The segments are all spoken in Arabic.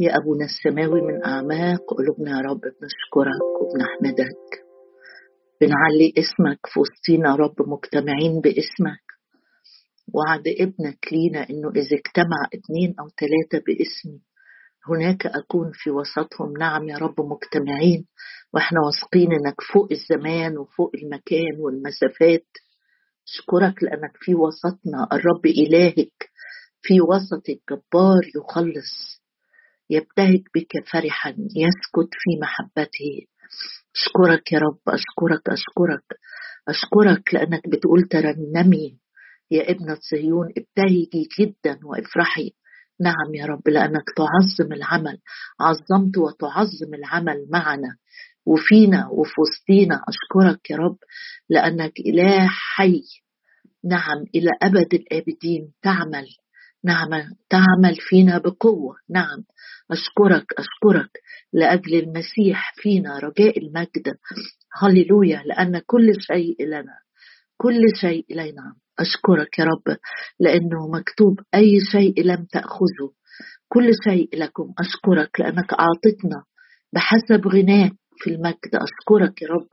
يا أبونا السماوي من أعماق قلوبنا يا رب بنشكرك وبنحمدك. بنعلي اسمك في وسطينا يا رب مجتمعين باسمك. وعد ابنك لينا إنه إذا اجتمع اتنين أو ثلاثة باسمي هناك أكون في وسطهم. نعم يا رب مجتمعين. وإحنا واثقين إنك فوق الزمان وفوق المكان والمسافات. اشكرك لأنك في وسطنا. الرب إلهك في وسطك جبار يخلص. يبتهج بك فرحا يسكت في محبته. أشكرك يا رب أشكرك أشكرك أشكرك لأنك بتقول ترنمي. يا ابنة صهيون ابتهجي جدا وافرحي. نعم يا رب لأنك تعظم العمل. عظمت وتعظم العمل معنا. وفينا وفي وسطينا. أشكرك يا رب لأنك إله حي نعم إلى أبد الآبدين تعمل. نعم تعمل فينا بقوة. نعم أشكرك أشكرك لأجل المسيح فينا رجاء المجد. هللويا لأن كل شيء لنا كل شيء إلينا. أشكرك يا رب لأنه مكتوب أي شيء لم تأخذه كل شيء لكم. أشكرك لأنك أعطتنا بحسب غناك في المجد. أشكرك يا رب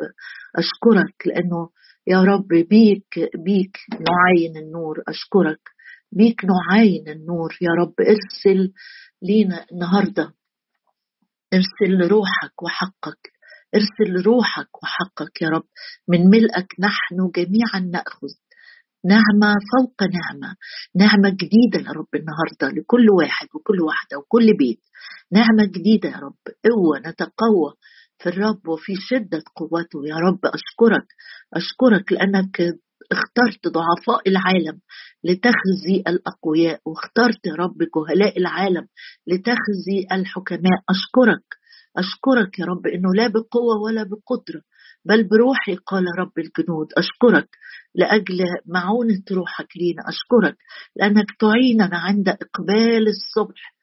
أشكرك لأنه يا رب بيك بيك نعين النور. أشكرك بيك نعاين النور. يا رب ارسل لينا النهارده ارسل روحك وحقك ارسل روحك وحقك يا رب. من ملئك نحن جميعا نأخذ نعمة فوق نعمة نعمة جديدة يا رب النهاردة لكل واحد وكل واحدة وكل بيت. نعمة جديدة يا رب قوة نتقوى في الرب وفي شدة قوته. يا رب أشكرك أشكرك لأنك اخترت ضعفاء العالم لتخزي الأقوياء واخترت يا رب جهلاء العالم لتخزي الحكماء. أشكرك أشكرك يا رب إنه لا بقوة ولا بقدرة بل بروحي قال رب الجنود. أشكرك لأجل معونة روحك لينا. أشكرك لأنك تعيننا عند إقبال الصبح.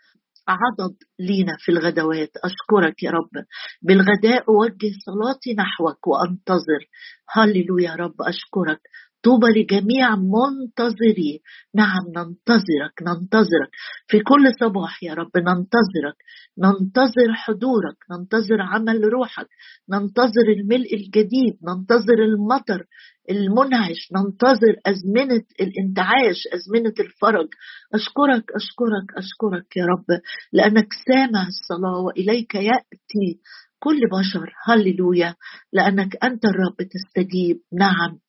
عضد لينا في الغدوات. أشكرك يا رب. بالغداء أوجه صلاتي نحوك وأنتظر. هللويا يا رب أشكرك. طوبى لجميع منتظري. نعم ننتظرك ننتظرك. في كل صباح يا رب ننتظرك. ننتظر حضورك ننتظر عمل روحك. ننتظر الملء الجديد ننتظر المطر المنعش. ننتظر أزمنة الانتعاش أزمنة الفرج. أشكرك أشكرك أشكرك يا رب لأنك سامع الصلاة وإليك يأتي كل بشر. هللويا. لأنك أنت الرب تستجيب. نعم.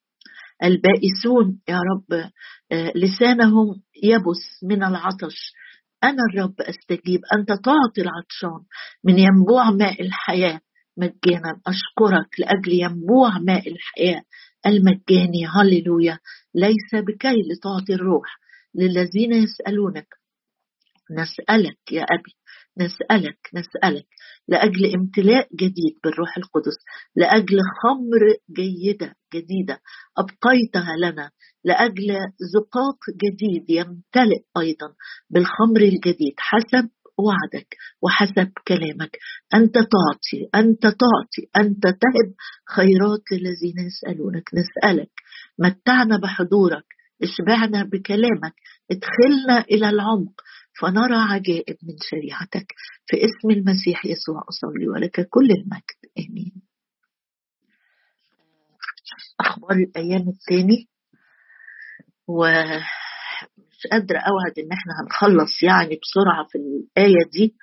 البائسون يا رب آه، لسانهم يبس من العطش. أنا الرب أستجيب. أنت تعطي العطشان من ينبوع ماء الحياة مجانا. أشكرك لأجل ينبوع ماء الحياة المجاني. هللويا. ليس بكي لتعطي الروح للذين يسألونك. نسألك يا أبي. نسألك نسألك لأجل امتلاء جديد بالروح القدس لأجل خمر جيدة جديدة أبقيتها لنا لأجل زقاق جديد يمتلئ أيضا بالخمر الجديد. حسب وعدك وحسب كلامك. أنت تعطي أنت تعطي أنت تهب خيرات للذين يسألونك. نسألك متعنا بحضورك اشبعنا بكلامك ادخلنا إلى العمق. فنرى عجائب من شريعتك في اسم المسيح يسوع. أصلي ولك كل المجد. آمين. أخبار الأيام الثاني. ومش قادرة أوعد إن إحنا هنخلص يعني بسرعة في الآية دي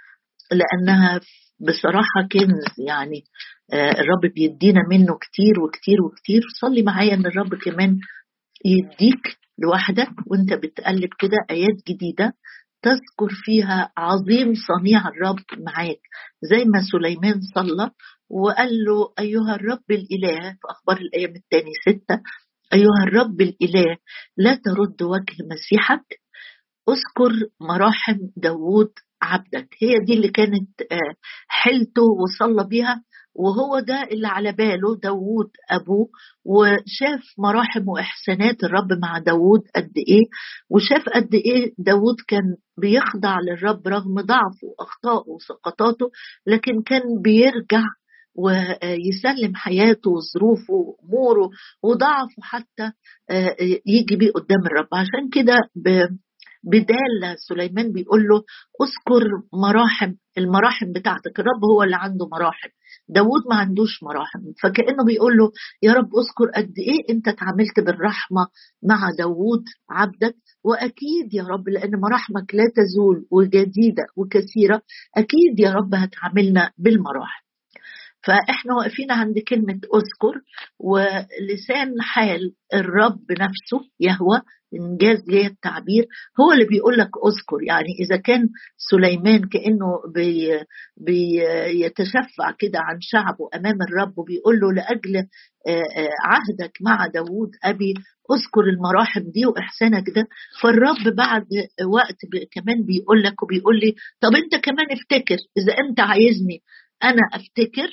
لأنها بصراحة كنز يعني آه، الرب بيدينا منه كتير وكتير وكتير. صلي معايا إن الرب كمان يديك لوحدك وأنت بتقلب كده آيات جديدة. تذكر فيها عظيم صنيع الرب معاك زي ما سليمان صلى وقال له أيها الرب الإله في أخبار الأيام الثاني ستة أيها الرب الإله لا ترد وجه مسيحك أذكر مراحم داوود عبدك. هي دي اللي كانت آه، حيلته وصلى بيها. وهو ده اللي على باله داوود أبوه وشاف مراحم وإحسانات الرب مع داوود قد إيه وشاف قد إيه داوود كان بيخضع للرب رغم ضعفه وأخطائه وسقطاته لكن كان بيرجع ويسلم حياته وظروفه وأموره وضعفه حتى آه، يجي بيه قدام الرب. عشان كده بدال سليمان بيقول له اذكر مراحم المراحم بتاعتك الرب هو اللي عنده مراحم. داود ما عندوش مراحم. فكأنه بيقول له يا رب اذكر قد إيه أنت تعاملت بالرحمة مع داود عبدك. وأكيد يا رب لأن مراحمك لا تزول وجديدة وكثيرة أكيد يا رب هتعاملنا بالمراحم. فإحنا واقفين عند كلمة اذكر ولسان حال الرب نفسه يهوى إنجاز ليه التعبير هو اللي بيقول لك اذكر. يعني إذا كان سليمان كأنه بي بيتشفع كده عن شعبه أمام الرب وبيقول له لأجل عهدك مع داوود أبي اذكر المراحم دي وإحسانك ده. فالرب بعد وقت كمان بيقول لك وبيقول لي طب أنت كمان افتكر إذا أنت عايزني أنا أفتكر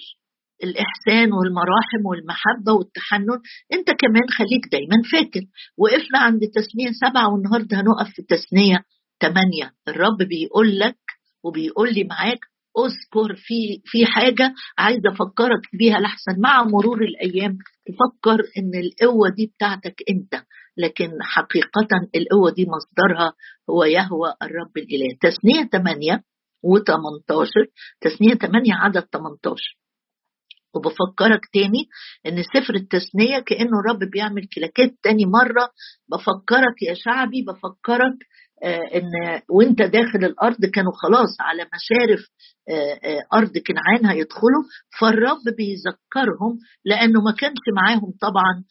الإحسان والمراحم والمحبة والتحنن أنت كمان خليك دايما فاكر. وقفنا عند تسنية سبعة والنهاردة هنقف في تسنية ثمانية الرب بيقول لك وبيقول لي معاك اذكر في في حاجة عايز أفكرك بيها لحسن. مع مرور الأيام تفكر إن القوة دي بتاعتك أنت لكن حقيقة القوة دي مصدرها هو يهوى الرب الإله. تثنيه 8 و18 تثنيه 8 عدد 18 وبفكرك تاني إن سفر التثنية كأنه الرب بيعمل كلاكات تاني مرة. بفكرك يا شعبي بفكرك آه إن وأنت داخل الأرض كانوا خلاص على مشارف آه آه أرض كنعان هيدخلوا. فالرب بيذكرهم لأنه ما كانش معاهم طبعا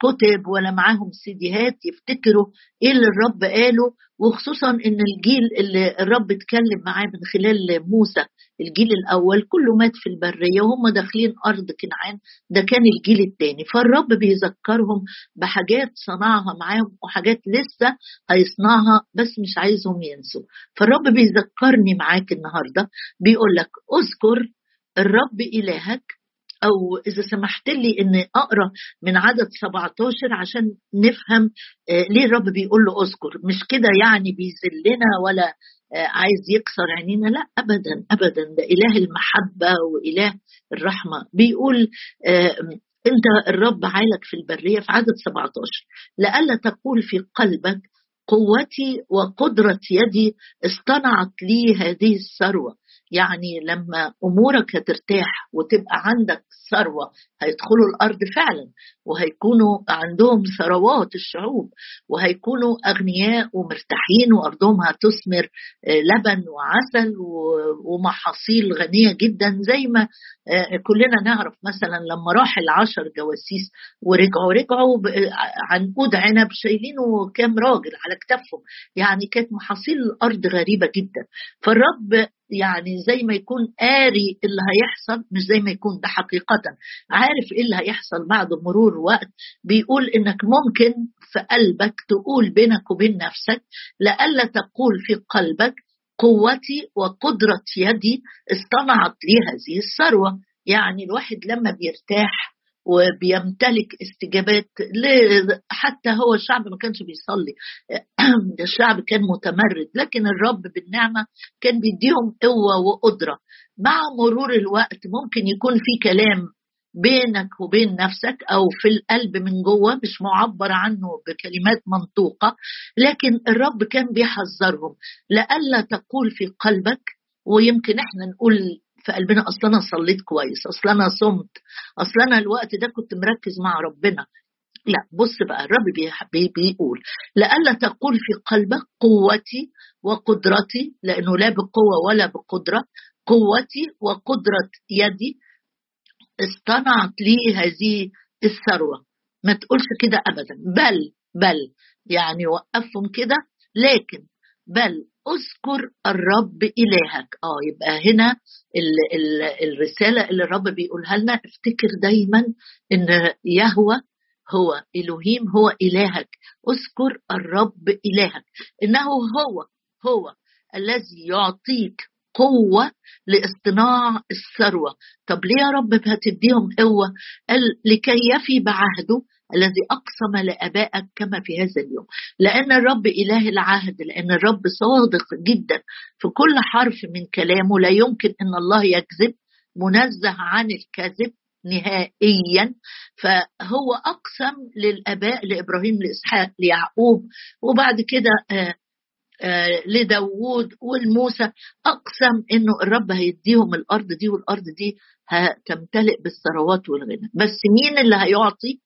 كتب ولا معاهم سيديهات يفتكروا إيه اللي الرب قاله. وخصوصا إن الجيل اللي الرب اتكلم معاه من خلال موسى الجيل الأول كله مات في البرية وهم داخلين أرض كنعان ده كان الجيل الثاني فالرب بيذكرهم بحاجات صنعها معاهم وحاجات لسه هيصنعها بس مش عايزهم ينسوا. فالرب بيذكرني معاك النهارده بيقول لك اذكر الرب إلهك أو إذا سمحت لي إني أقرأ من عدد 17 عشان نفهم ليه الرب بيقول له اذكر؟ مش كده يعني بيذلنا ولا عايز يكسر عينينا. لا ابدا ابدا. ده إله المحبة وإله الرحمة. بيقول أنت الرب عالك في البرية في عدد 17 لئلا تقول في قلبك قوتي وقدرة يدي اصطنعت لي هذه الثروة. يعني لما أمورك هترتاح وتبقى عندك ثروة هيدخلوا الأرض فعلا وهيكونوا عندهم ثروات الشعوب وهيكونوا أغنياء ومرتاحين وأرضهم هتثمر لبن وعسل ومحاصيل غنية جدا زي ما كلنا نعرف مثلا لما راح العشر جواسيس ورجعوا رجعوا عنقود عنب شايلينه كام راجل على كتافهم يعني كانت محاصيل الأرض غريبة جدا. فالرب يعني زي ما يكون قاري اللي هيحصل مش زي ما يكون ده حقيقة. عارف إيه اللي هيحصل بعد مرور وقت؟ بيقول إنك ممكن في قلبك تقول بينك وبين نفسك لألا تقول في قلبك قوتي وقدرة يدي اصطنعت لي هذه الثروة. يعني الواحد لما بيرتاح وبيمتلك استجابات حتى هو الشعب ما كانش بيصلي. الشعب كان متمرد لكن الرب بالنعمة كان بيديهم قوة وقدرة. مع مرور الوقت ممكن يكون في كلام بينك وبين نفسك أو في القلب من جوه مش معبر عنه بكلمات منطوقة لكن الرب كان بيحذرهم. لئلا تقول في قلبك ويمكن إحنا نقول في قلبنا أصل أنا صليت كويس أصل أنا صمت أصل أنا الوقت ده كنت مركز مع ربنا. لا بص بقى الرب بي بيقول لئلا تقول في قلبك قوتي وقدرتي لأنه لا بقوة ولا بقدرة قوتي وقدرة يدي اصطنعت لي هذه الثروة. ما تقولش كده ابدا. بل بل يعني وقفهم كده لكن بل اذكر الرب إلهك. آه يبقى هنا ال ال الرسالة اللي الرب بيقولها لنا افتكر دايما إن يهوى هو الوهيم هو إلهك. اذكر الرب إلهك. إنه هو هو الذي يعطيك قوة لاصطناع الثروة. طب ليه يا رب هتديهم قوة؟ قال لكي يفي بعهده الذي أقسم لآبائك كما في هذا اليوم. لأن الرب إله العهد لأن الرب صادق جدا. في كل حرف من كلامه لا يمكن أن الله يكذب منزه عن الكذب نهائيا. فهو أقسم للآباء لإبراهيم لإسحاق ليعقوب وبعد كده آه لداوود والموسى. أقسم إنه الرب هيديهم الأرض دي والأرض دي هتمتلئ بالثروات والغنى. بس مين اللي هيعطي؟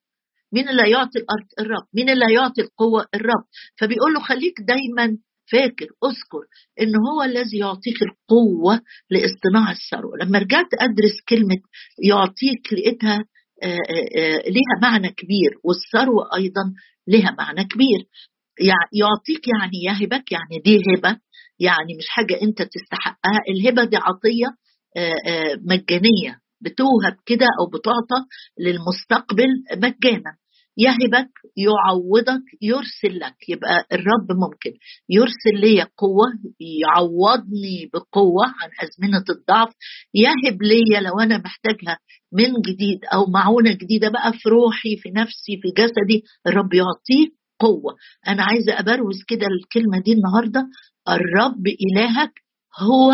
مين اللي هيعطي الأرض؟ الرب. مين اللي هيعطي القوة؟ الرب. فبيقول له خليك دايما فاكر اذكر إن هو الذي يعطيك القوة لاصطناع الثروة. لما رجعت أدرس كلمة يعطيك لقيتها آه، آه، آه، لها معنى كبير والثروة أيضا لها معنى كبير. يعطيك يعني يهبك يعني دي هبة يعني مش حاجة أنت تستحقها. الهبة دي عطية مجانية. بتوهب كده أو بتعطى للمستقبل مجانا. يهبك يعوضك يرسل لك. يبقى الرب ممكن. يرسل لي قوة يعوضني بقوة عن أزمنة الضعف. يهب لي لو أنا محتاجها من جديد أو معونة جديدة بقى في روحي في نفسي في جسدي الرب يعطيك قوة. أنا عايزة أبروز كده الكلمة دي النهاردة. الرب إلهك هو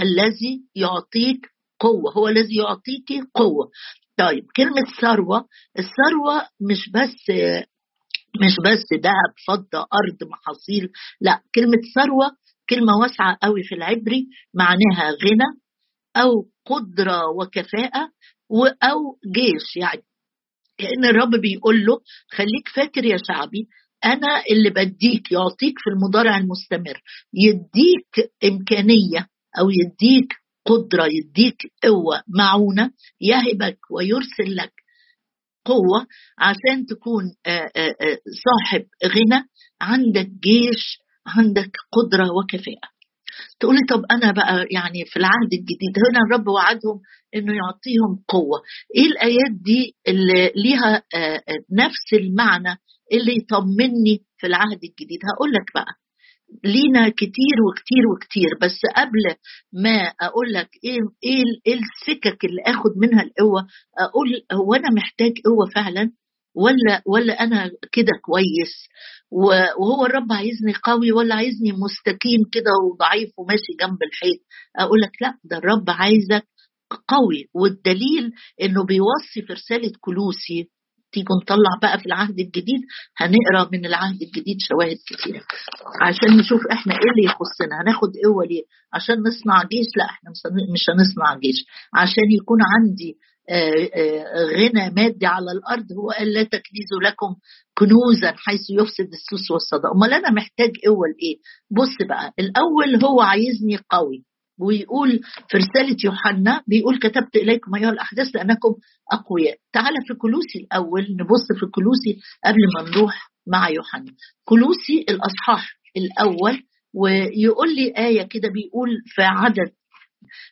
الذي يعطيك قوة هو الذي يعطيك قوة. طيب كلمة ثروة الثروة مش بس مش بس ذهب فضة أرض محاصيل لا كلمة ثروة كلمة واسعة قوي في العبري معناها غنى أو قدرة وكفاءة أو جيش. يعني كأن الرب بيقول له خليك فاكر يا شعبي أنا اللي بديك يعطيك في المضارع المستمر يديك إمكانية أو يديك قدرة يديك قوة معونة يهبك ويرسل لك قوة عشان تكون صاحب غنى. عندك جيش عندك قدرة وكفاءة. تقولي طب أنا بقى يعني في العهد الجديد هنا الرب وعدهم إنه يعطيهم قوة. إيه الآيات دي اللي ليها نفس المعنى اللي يطمني في العهد الجديد؟ هقول لك بقى. لينا كتير وكتير وكتير. بس قبل ما أقول لك إيه إيه إيه السكك اللي آخد منها القوة أقول هو أنا محتاج قوة فعلا ولا ولا أنا كده كويس؟ وهو الرب عايزني قوي ولا عايزني مستكين كده وضعيف وماشي جنب الحيط؟ أقول لك لا ده الرب عايزك قوي. والدليل إنه بيوصي في رسالة كلوسي تيجوا نطلع بقى في العهد الجديد هنقرأ من العهد الجديد شواهد كتيرة. عشان نشوف إحنا إيه اللي يخصنا هناخد قوه ليه عشان نصنع جيش؟ لا إحنا مش هنصنع جيش. عشان يكون عندي آه، آه، غنى مادي على الأرض هو قال لا تكنيزوا لكم كنوزا حيث يفسد السوس والصدى أمال أنا محتاج قوه لايه بص بقى الأول هو عايزني قوي. ويقول في رسالة يوحنا بيقول كتبت إليكم أيها الأحداث لأنكم أقوياء. تعال في كلوسي الأول نبص في كلوسي قبل ما نروح مع يوحنا. كلوسي الأصحاح الأول ويقول لي آية كده بيقول في عدد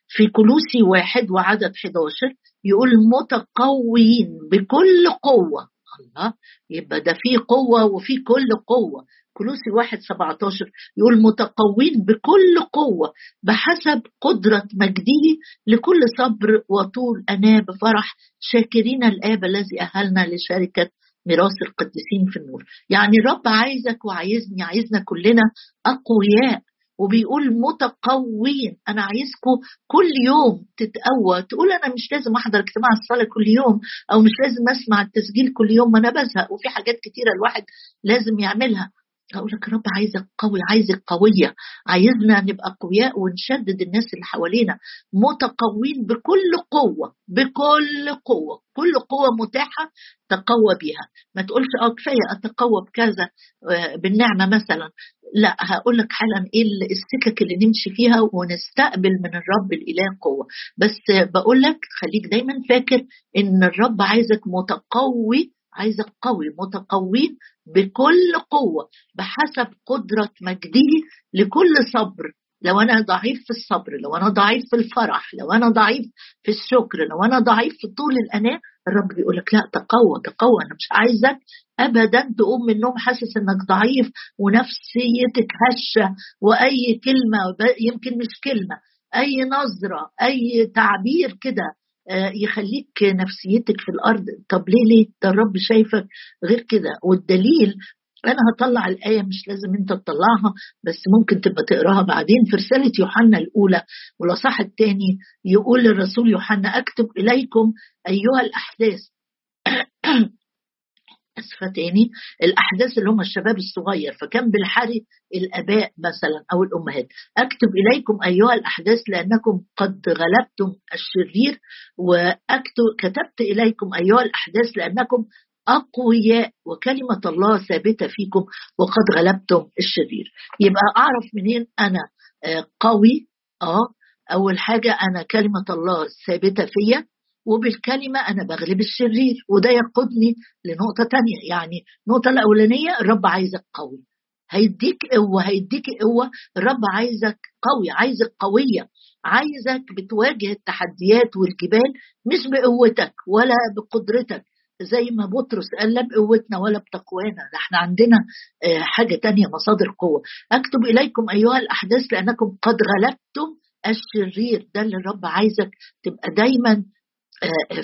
في كلوسي واحد وعدد 11 يقول متقوين بكل قوة. الله يبقى ده في قوة وفي كل قوة. كلوسي واحد 17 يقول متقوين بكل قوة بحسب قدرة مجده لكل صبر وطول أنا بفرح شاكرين الآب الذي أهلنا لشركة ميراث القديسين في النور. يعني الرب عايزك وعايزني عايزنا كلنا أقوياء. وبيقول متقوين. أنا عايزكم كل يوم تتقوى. تقول أنا مش لازم أحضر اجتماع الصلاة كل يوم أو مش لازم أسمع التسجيل كل يوم ما أنا بزهق. وفي حاجات كتيرة الواحد لازم يعملها. أقول لك الرب عايزك قوي عايزك قوية. عايزنا نبقى قوياء ونشدد الناس اللي حوالينا. متقوين بكل قوة بكل قوة. كل قوة متاحة تقوى بها ما تقولش آه كفاية أتقوى بكذا آه، بالنعمة مثلا. لا هقول لك حالا إيه السكك اللي نمشي فيها ونستقبل من الرب الإله قوة. بس بقول لك خليك دايما فاكر إن الرب عايزك متقوي عايزك قوي متقوين بكل قوة بحسب قدرة مجده لكل صبر. لو أنا ضعيف في الصبر لو أنا ضعيف في الفرح لو أنا ضعيف في الشكر لو أنا ضعيف في طول الأناة الرب بيقول لك لا تقوى تقوى. أنا مش عايزك أبدا تقوم من النوم حاسس إنك ضعيف ونفسيتك هشة وأي كلمة يمكن مش كلمة أي نظرة أي تعبير كده يخليك نفسيتك في الأرض. طب ليه ليه؟ ده الرب شايفك غير كده. والدليل أنا هطلع الآية مش لازم أنت تطلعها بس ممكن تبقى تقراها بعدين. في رسالة يوحنا الأولى والاصح الثاني يقول الرسول يوحنا أكتب إليكم أيها الأحداث. أسفة تاني الأحداث اللي هم الشباب الصغير فكان بالحري الآباء مثلا أو الأمهات. أكتب إليكم أيها الأحداث لأنكم قد غلبتم الشرير وأكتب كتبت إليكم أيها الأحداث لأنكم أقوياء وكلمة الله ثابتة فيكم وقد غلبتم الشرير. يبقى أعرف منين أنا آه، قوي؟ آه أول حاجة أنا كلمة الله ثابتة فيا. وبالكلمة أنا بغلب الشرير وده يقودني لنقطة تانية. يعني النقطة الأولانية الرب عايزك قوي. هيديك قوة هيديك قوة. الرب عايزك قوي عايزك قوية. عايزك بتواجه التحديات والجبال مش بقوتك ولا بقدرتك. زي ما بطرس قال لا بقوتنا ولا بتقوانا. ده إحنا عندنا آه، حاجة تانية مصادر قوة. أكتب إليكم أيها الأحداث لأنكم قد غلبتم الشرير. ده اللي الرب عايزك تبقى دايما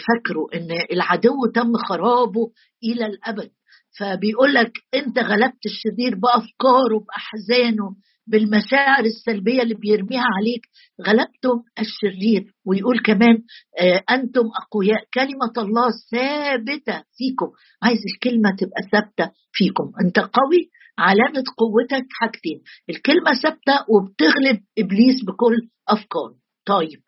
فاكروا إن العدو تم خرابه إلى الأبد. فبيقول لك أنت غلبت الشرير بأفكاره بأحزانه بالمشاعر السلبية اللي بيرميها عليك. غلبتم الشرير. ويقول كمان آه، أنتم أقوياء. كلمة الله ثابتة فيكم. عايز الكلمة تبقى ثابتة فيكم. أنت قوي علامه قوتك حاجتين. الكلمة ثابتة وبتغلب إبليس بكل أفكاره. طيب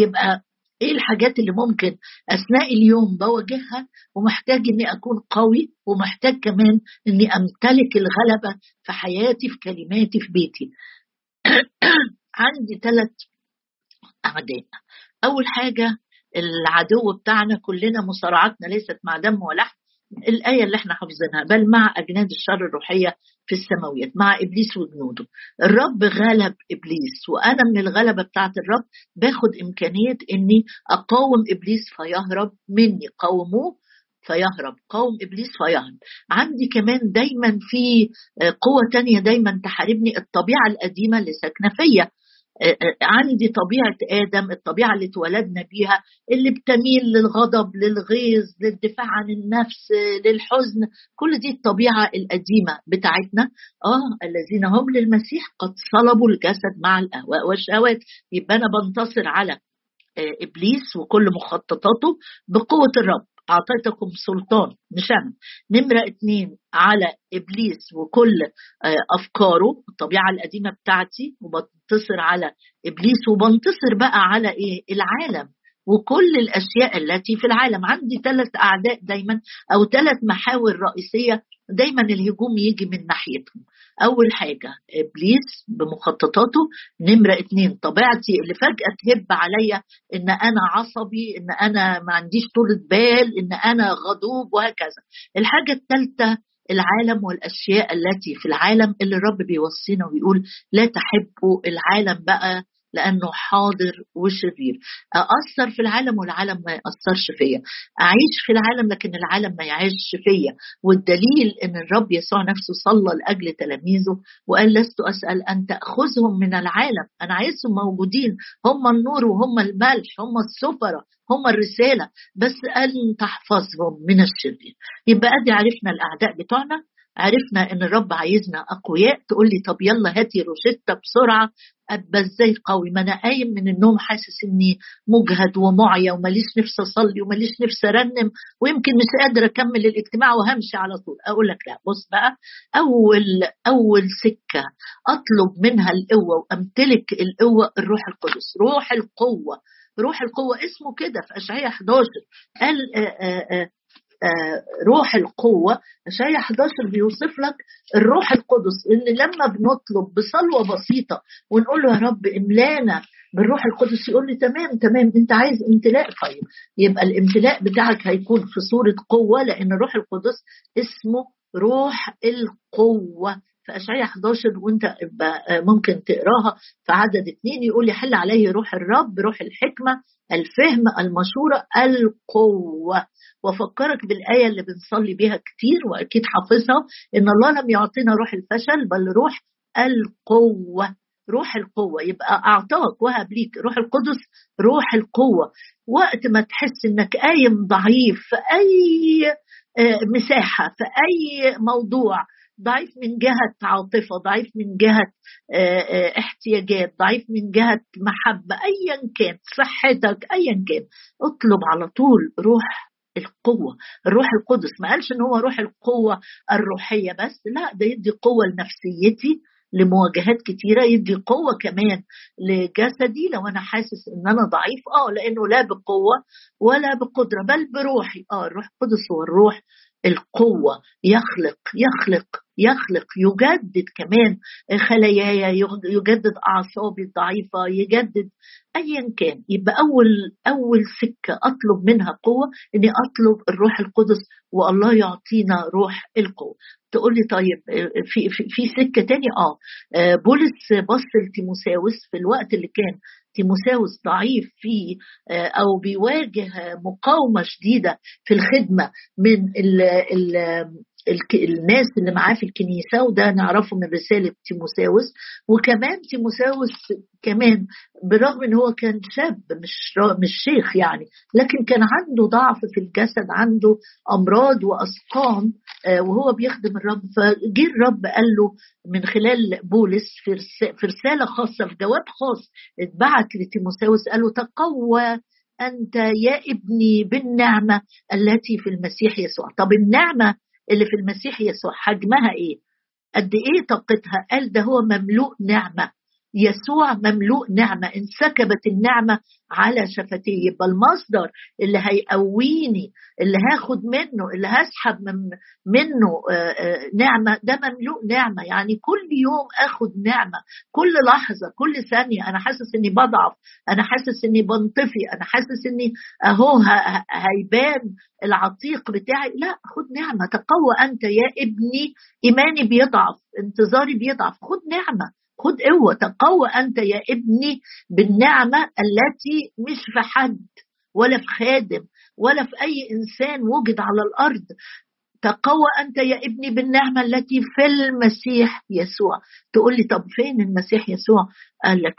يبقى إيه الحاجات اللي ممكن أثناء اليوم بواجهها؟ ومحتاج إني أكون قوي ومحتاج كمان إني أمتلك الغلبة في حياتي في كلماتي في بيتي. عندي ثلاث اعداء أول حاجة العدو بتاعنا كلنا مصارعتنا ليست مع دم ولحم الآية اللي إحنا حافظينها بل مع أجناد الشر الروحية في السماويات مع إبليس وجنوده. الرب غلب إبليس وأنا من الغلبة بتاعة الرب. باخد إمكانية إني أقاوم إبليس فيهرب مني. قاوموه فيهرب. قوم إبليس فيهرب. عندي كمان دايما في قوة تانية دايما تحاربني الطبيعة القديمة اللي ساكنة فيا. آه، آه، عندي طبيعة آدم الطبيعة اللي اتولدنا بيها اللي بتميل للغضب للغيظ للدفاع عن النفس للحزن. كل دي الطبيعة القديمة بتاعتنا. آه الذين هم للمسيح قد صلبوا الجسد مع الأهواء والشهوات. يبقى أنا بنتصر على آه، إبليس وكل مخططاته بقوة الرب. أعطيتكم سلطان أنا نمرة اتنين على إبليس وكل آه، أفكاره الطبيعة القديمة بتاعتي وبنتصر على إبليس وبنتصر بقى على إيه؟ العالم. وكل الأشياء التي في العالم. عندي ثلاث أعداء دايما أو ثلاث محاور رئيسية دايما الهجوم يجي من ناحيتهم. أول حاجة إبليس بمخططاته نمرة اتنين طبيعتي اللي فجأة تهب عليا إن أنا عصبي إن أنا ما عنديش طولة بال إن أنا غضوب وهكذا. الحاجة الثالثة العالم والأشياء التي في العالم اللي الرب بيوصينا ويقول لا تحبوا العالم بقى لأنه حاضر وشرير. اثر في العالم والعالم ما يأثرش فيا. أعيش في العالم لكن العالم ما يعيش فيا. والدليل إن الرب يسوع نفسه صلى لأجل تلاميذه وقال لست أسأل أن تأخذهم من العالم. أنا عايزهم موجودين. هم النور وهم الملح. هم السفرة. هم الرسالة. بس أن تحفظهم من الشرير. يبقى أدي عرفنا الأعداء بتوعنا. عرفنا إن الرب عايزنا أقوياء تقول لي طب يلا هاتي روشتة بسرعة أبقى إزاي قوي؟ ما أنا قايم من النوم حاسس إني مجهد ومعيا وماليش نفس أصلي وماليش نفس أرنم ويمكن مش قادر أكمل الاجتماع وهمشي على طول. أقول لك لا بص بقى أول أول سكة أطلب منها القوة وأمتلك القوة الروح القدس. روح القوة. روح القوة اسمه كده في أشعية 11 قال آآ آآ آه، روح القوة اشعياء 11 بيوصف لك الروح القدس. اللي لما بنطلب بصلوة بسيطة ونقول له يا رب املانا بالروح القدس يقول لي تمام تمام أنت عايز امتلاء؟ طيب يبقى الامتلاء بتاعك هيكون في صورة قوة لأن الروح القدس اسمه روح القوة. في أشعية 11 وأنت آه، ممكن تقراها في عدد اثنين يقول يحل عليه روح الرب روح الحكمة الفهم المشورة القوة. وفكرك بالآية اللي بنصلي بيها كتير وأكيد حافظها إن الله لم يعطينا روح الفشل بل روح القوة. روح القوة يبقى أعطاك وهب ليك. روح القدس روح القوة. وقت ما تحس إنك قايم ضعيف في أي آه، مساحة في أي موضوع ضعيف من جهة عاطفة ضعيف من جهة آه، آه، احتياجات ضعيف من جهة محبة أيا كان صحتك أيا كان. اطلب على طول روح القوة الروح القدس. ما قالش إن هو روح القوة الروحية بس لا ده يدي قوة لنفسيتي لمواجهات كتيرة يدي قوة كمان لجسدي. لو أنا حاسس إن أنا ضعيف آه لأنه لا بقوة ولا بقدرة بل بروحي. آه الروح القدس هو الروح القوة. يخلق يخلق يخلق يجدد كمان خلاياي يجدد أعصابي الضعيفة يجدد ايا كان. يبقى أول أول سكة أطلب منها قوة إني أطلب الروح القدس والله يعطينا روح القوة. تقول لي طيب في في, في سكة تاني آه. بولس بص لتيموساوس في الوقت اللي كان تيموساوس ضعيف فيه أو بيواجه مقاومة شديدة في الخدمة من ال ال الناس اللي معاه في الكنيسة وده نعرفه من رسالة تيموساوس. وكمان تيموساوس كمان برغم إن هو كان شاب مش مش شيخ يعني لكن كان عنده ضعف في الجسد عنده أمراض وأسقام آه، وهو بيخدم الرب. فجه الرب قال له من خلال بولس في رسالة خاصة في جواب خاص اتبعت لتيموساوس قال له تقوى أنت يا ابني بالنعمة التي في المسيح يسوع. طب النعمة اللي في المسيح يسوع حجمها إيه؟ قد إيه طاقتها؟ قال ده هو مملوء نعمة. يسوع مملوء نعمة انسكبت النعمة على شفتيه. يبقى المصدر اللي هيقويني اللي هاخد منه اللي هسحب من منه آه، آه، نعمة ده مملوء نعمة. يعني كل يوم آخد نعمة كل لحظة كل ثانية. أنا حاسس إني بضعف أنا حاسس إني بنطفي أنا حاسس إني أهو هيبان العتيق بتاعي. لا خد نعمة. تقوى أنت يا ابني. إيماني بيضعف انتظاري بيضعف. خد نعمة. خد قوة تقوى أنت يا ابني بالنعمة التي مش في حد ولا في خادم ولا في أي إنسان وجد على الأرض. تقوى أنت يا ابني بالنعمة التي في المسيح يسوع. تقول لي طب فين المسيح يسوع؟ قال لك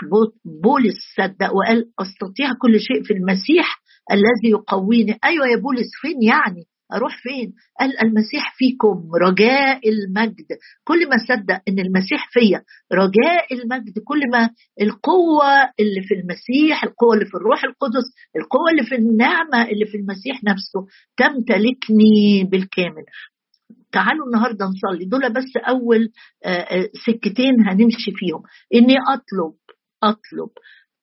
بولس صدق وقال أستطيع كل شيء في المسيح الذي يقويني. أيوة يا بولس فين يعني؟ أروح فين؟ قال المسيح فيكم رجاء المجد. كل ما صدق إن المسيح فيا رجاء المجد. كل ما القوة اللي في المسيح القوة اللي في الروح القدس القوة اللي في النعمة اللي في المسيح نفسه تمتلكني بالكامل. تعالوا النهارده نصلي. دول بس أول آه، آه، سكتين هنمشي فيهم. إني أطلب أطلب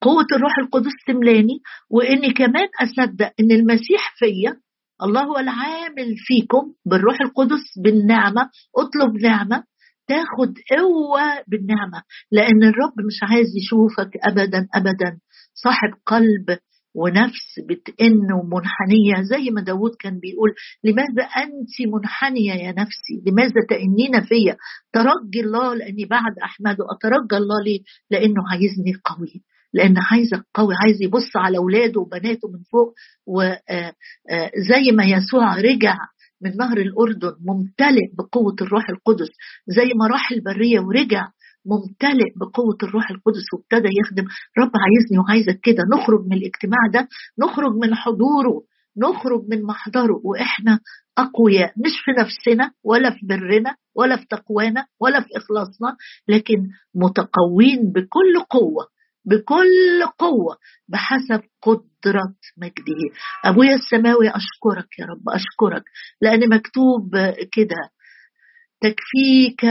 قوة الروح القدس تملاني وإني كمان أصدق إن المسيح فيا الله هو العامل فيكم بالروح القدس بالنعمة اطلب نعمة تاخد قوة بالنعمة لأن الرب مش عايز يشوفك أبدا أبدا. صاحب قلب ونفس بتئن ومنحنية زي ما داود كان بيقول لماذا أنت منحنية يا نفسي؟ لماذا تئنين فيا؟ ترجي الله لأني بعد أحمده أترجى الله ليه؟ لأنه عايزني قوي. لأن عايزك قوي عايز يبص على أولاده وبناته من فوق وزي آه، آه، ما يسوع رجع من نهر الأردن ممتلئ بقوة الروح القدس زي ما راح البرية ورجع ممتلئ بقوة الروح القدس وابتدى يخدم. رب عايزني وعايزك كده نخرج من الاجتماع ده نخرج من حضوره نخرج من محضره. وإحنا أقوياء مش في نفسنا ولا في برنا ولا في تقوانا ولا في إخلاصنا لكن متقوين بكل قوة. بكل قوة بحسب قدرة مجده. أبويا السماوي أشكرك يا رب أشكرك لأن مكتوب كده. تكفيك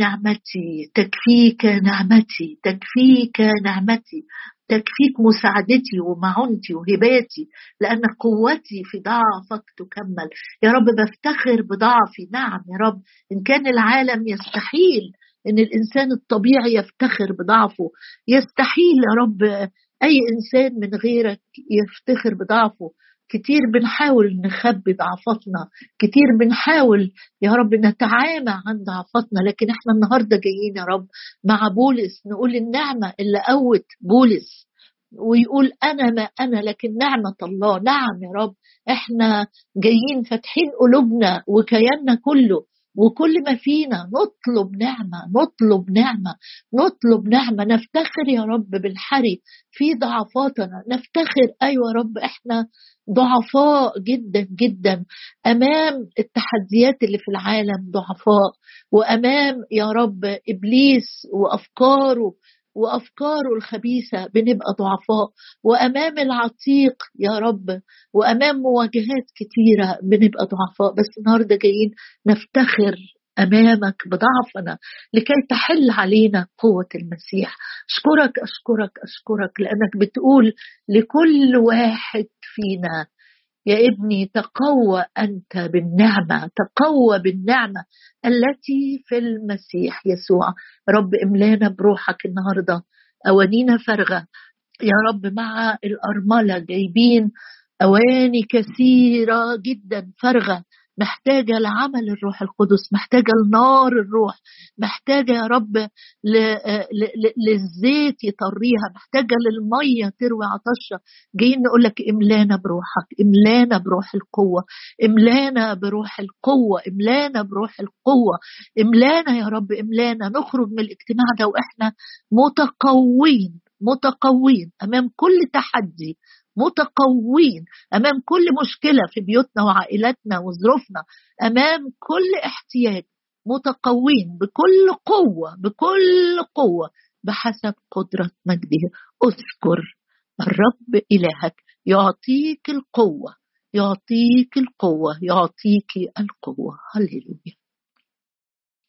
نعمتي تكفيك نعمتي تكفيك نعمتي تكفيك مساعدتي ومعونتي وهباتي لأن قوتي في ضعفك تكمل. يا رب بفتخر بضعفي. نعم يا رب إن كان العالم يستحيل إن الإنسان الطبيعي يفتخر بضعفه. يستحيل يا رب أي إنسان من غيرك يفتخر بضعفه. كتير بنحاول نخبي ضعفاتنا. كتير بنحاول يا رب نتعامى عن ضعفاتنا. لكن إحنا النهارده جايين يا رب مع بولس. نقول النعمة اللي قوت بولس. ويقول أنا ما أنا لكن نعمة الله. نعم يا رب إحنا جايين فاتحين قلوبنا وكياننا كله. وكل ما فينا نطلب نعمة نطلب نعمة نطلب نعمة. نفتخر يا رب بالحري في ضعفاتنا. نفتخر أيوة يا رب إحنا ضعفاء جدا جدا. أمام التحديات اللي في العالم ضعفاء. وأمام يا رب إبليس وأفكاره وافكاره الخبيثة بنبقى ضعفاء. وأمام العتيق يا رب وأمام مواجهات كتيرة بنبقى ضعفاء. بس النهارده جايين نفتخر أمامك بضعفنا لكي تحل علينا قوة المسيح. أشكرك أشكرك أشكرك لأنك بتقول لكل واحد فينا يا ابني تقوى أنت بالنعمة تقوى بالنعمة التي في المسيح يسوع. رب املانا بروحك النهارده أوانينا فارغة. يا رب مع الأرملة جايبين أواني كثيرة جدا فارغة. محتاجة لعمل الروح القدس محتاجة لنار الروح محتاجة يا رب للزيت يطريها محتاجة للمية تروي عطشة جايين نقول لك املانا بروحك املانا بروح القوة املانا بروح القوة املانا بروح القوة املانا يا رب املانا. نخرج من الاجتماع ده وإحنا متقوين متقوين أمام كل تحدي. متقوين أمام كل مشكلة في بيوتنا وعائلاتنا وظروفنا أمام كل احتياج متقوين بكل قوة بكل قوة بحسب قدرة مجده. اذكر الرب إلهك يعطيك القوة يعطيك القوة يعطيك القوة. هللويا.